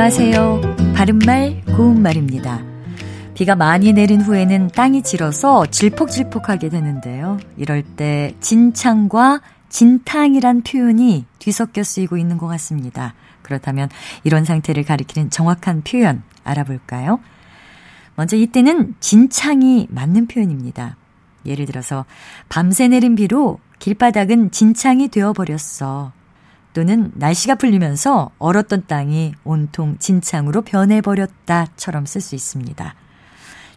안녕하세요. 바른말 고운말입니다. 비가 많이 내린 후에는 땅이 질어서 질퍽질퍽하게 되는데요. 이럴 때 진창과 진탕이란 표현이 뒤섞여 쓰이고 있는 것 같습니다. 그렇다면 이런 상태를 가리키는 정확한 표현 알아볼까요? 먼저 이때는 진창이 맞는 표현입니다. 예를 들어서 밤새 내린 비로 길바닥은 진창이 되어버렸어. 또는 날씨가 풀리면서 얼었던 땅이 온통 진창으로 변해버렸다처럼 쓸 수 있습니다.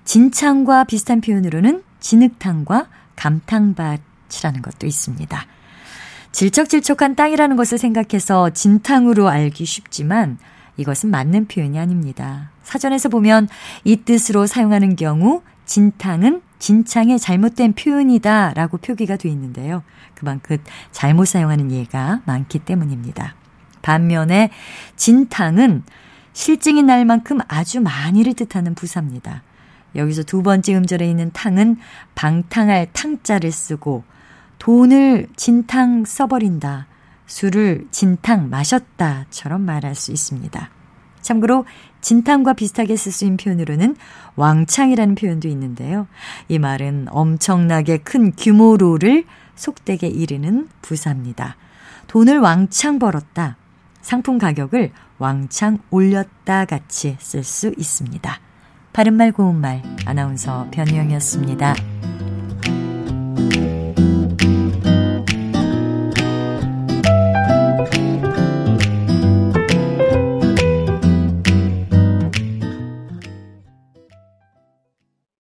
진창과 비슷한 표현으로는 진흙탕과 감탕밭이라는 것도 있습니다. 질척질척한 땅이라는 것을 생각해서 진탕으로 알기 쉽지만 이것은 맞는 표현이 아닙니다. 사전에서 보면 이 뜻으로 사용하는 경우 진탕은 진창의 잘못된 표현이다 라고 표기가 되어 있는데요. 그만큼 잘못 사용하는 예가 많기 때문입니다. 반면에 진탕은 실증이 날 만큼 아주 많이를 뜻하는 부사입니다. 여기서 두 번째 음절에 있는 탕은 방탕할 탕자를 쓰고 돈을 진탕 써버린다. 술을 진탕 마셨다처럼 말할 수 있습니다. 참고로 진탕과 비슷하게 쓸 수 있는 표현으로는 왕창이라는 표현도 있는데요. 이 말은 엄청나게 큰 규모로를 속되게 이르는 부사입니다. 돈을 왕창 벌었다. 상품 가격을 왕창 올렸다 같이 쓸 수 있습니다. 바른말 고운말 아나운서 변희영이었습니다.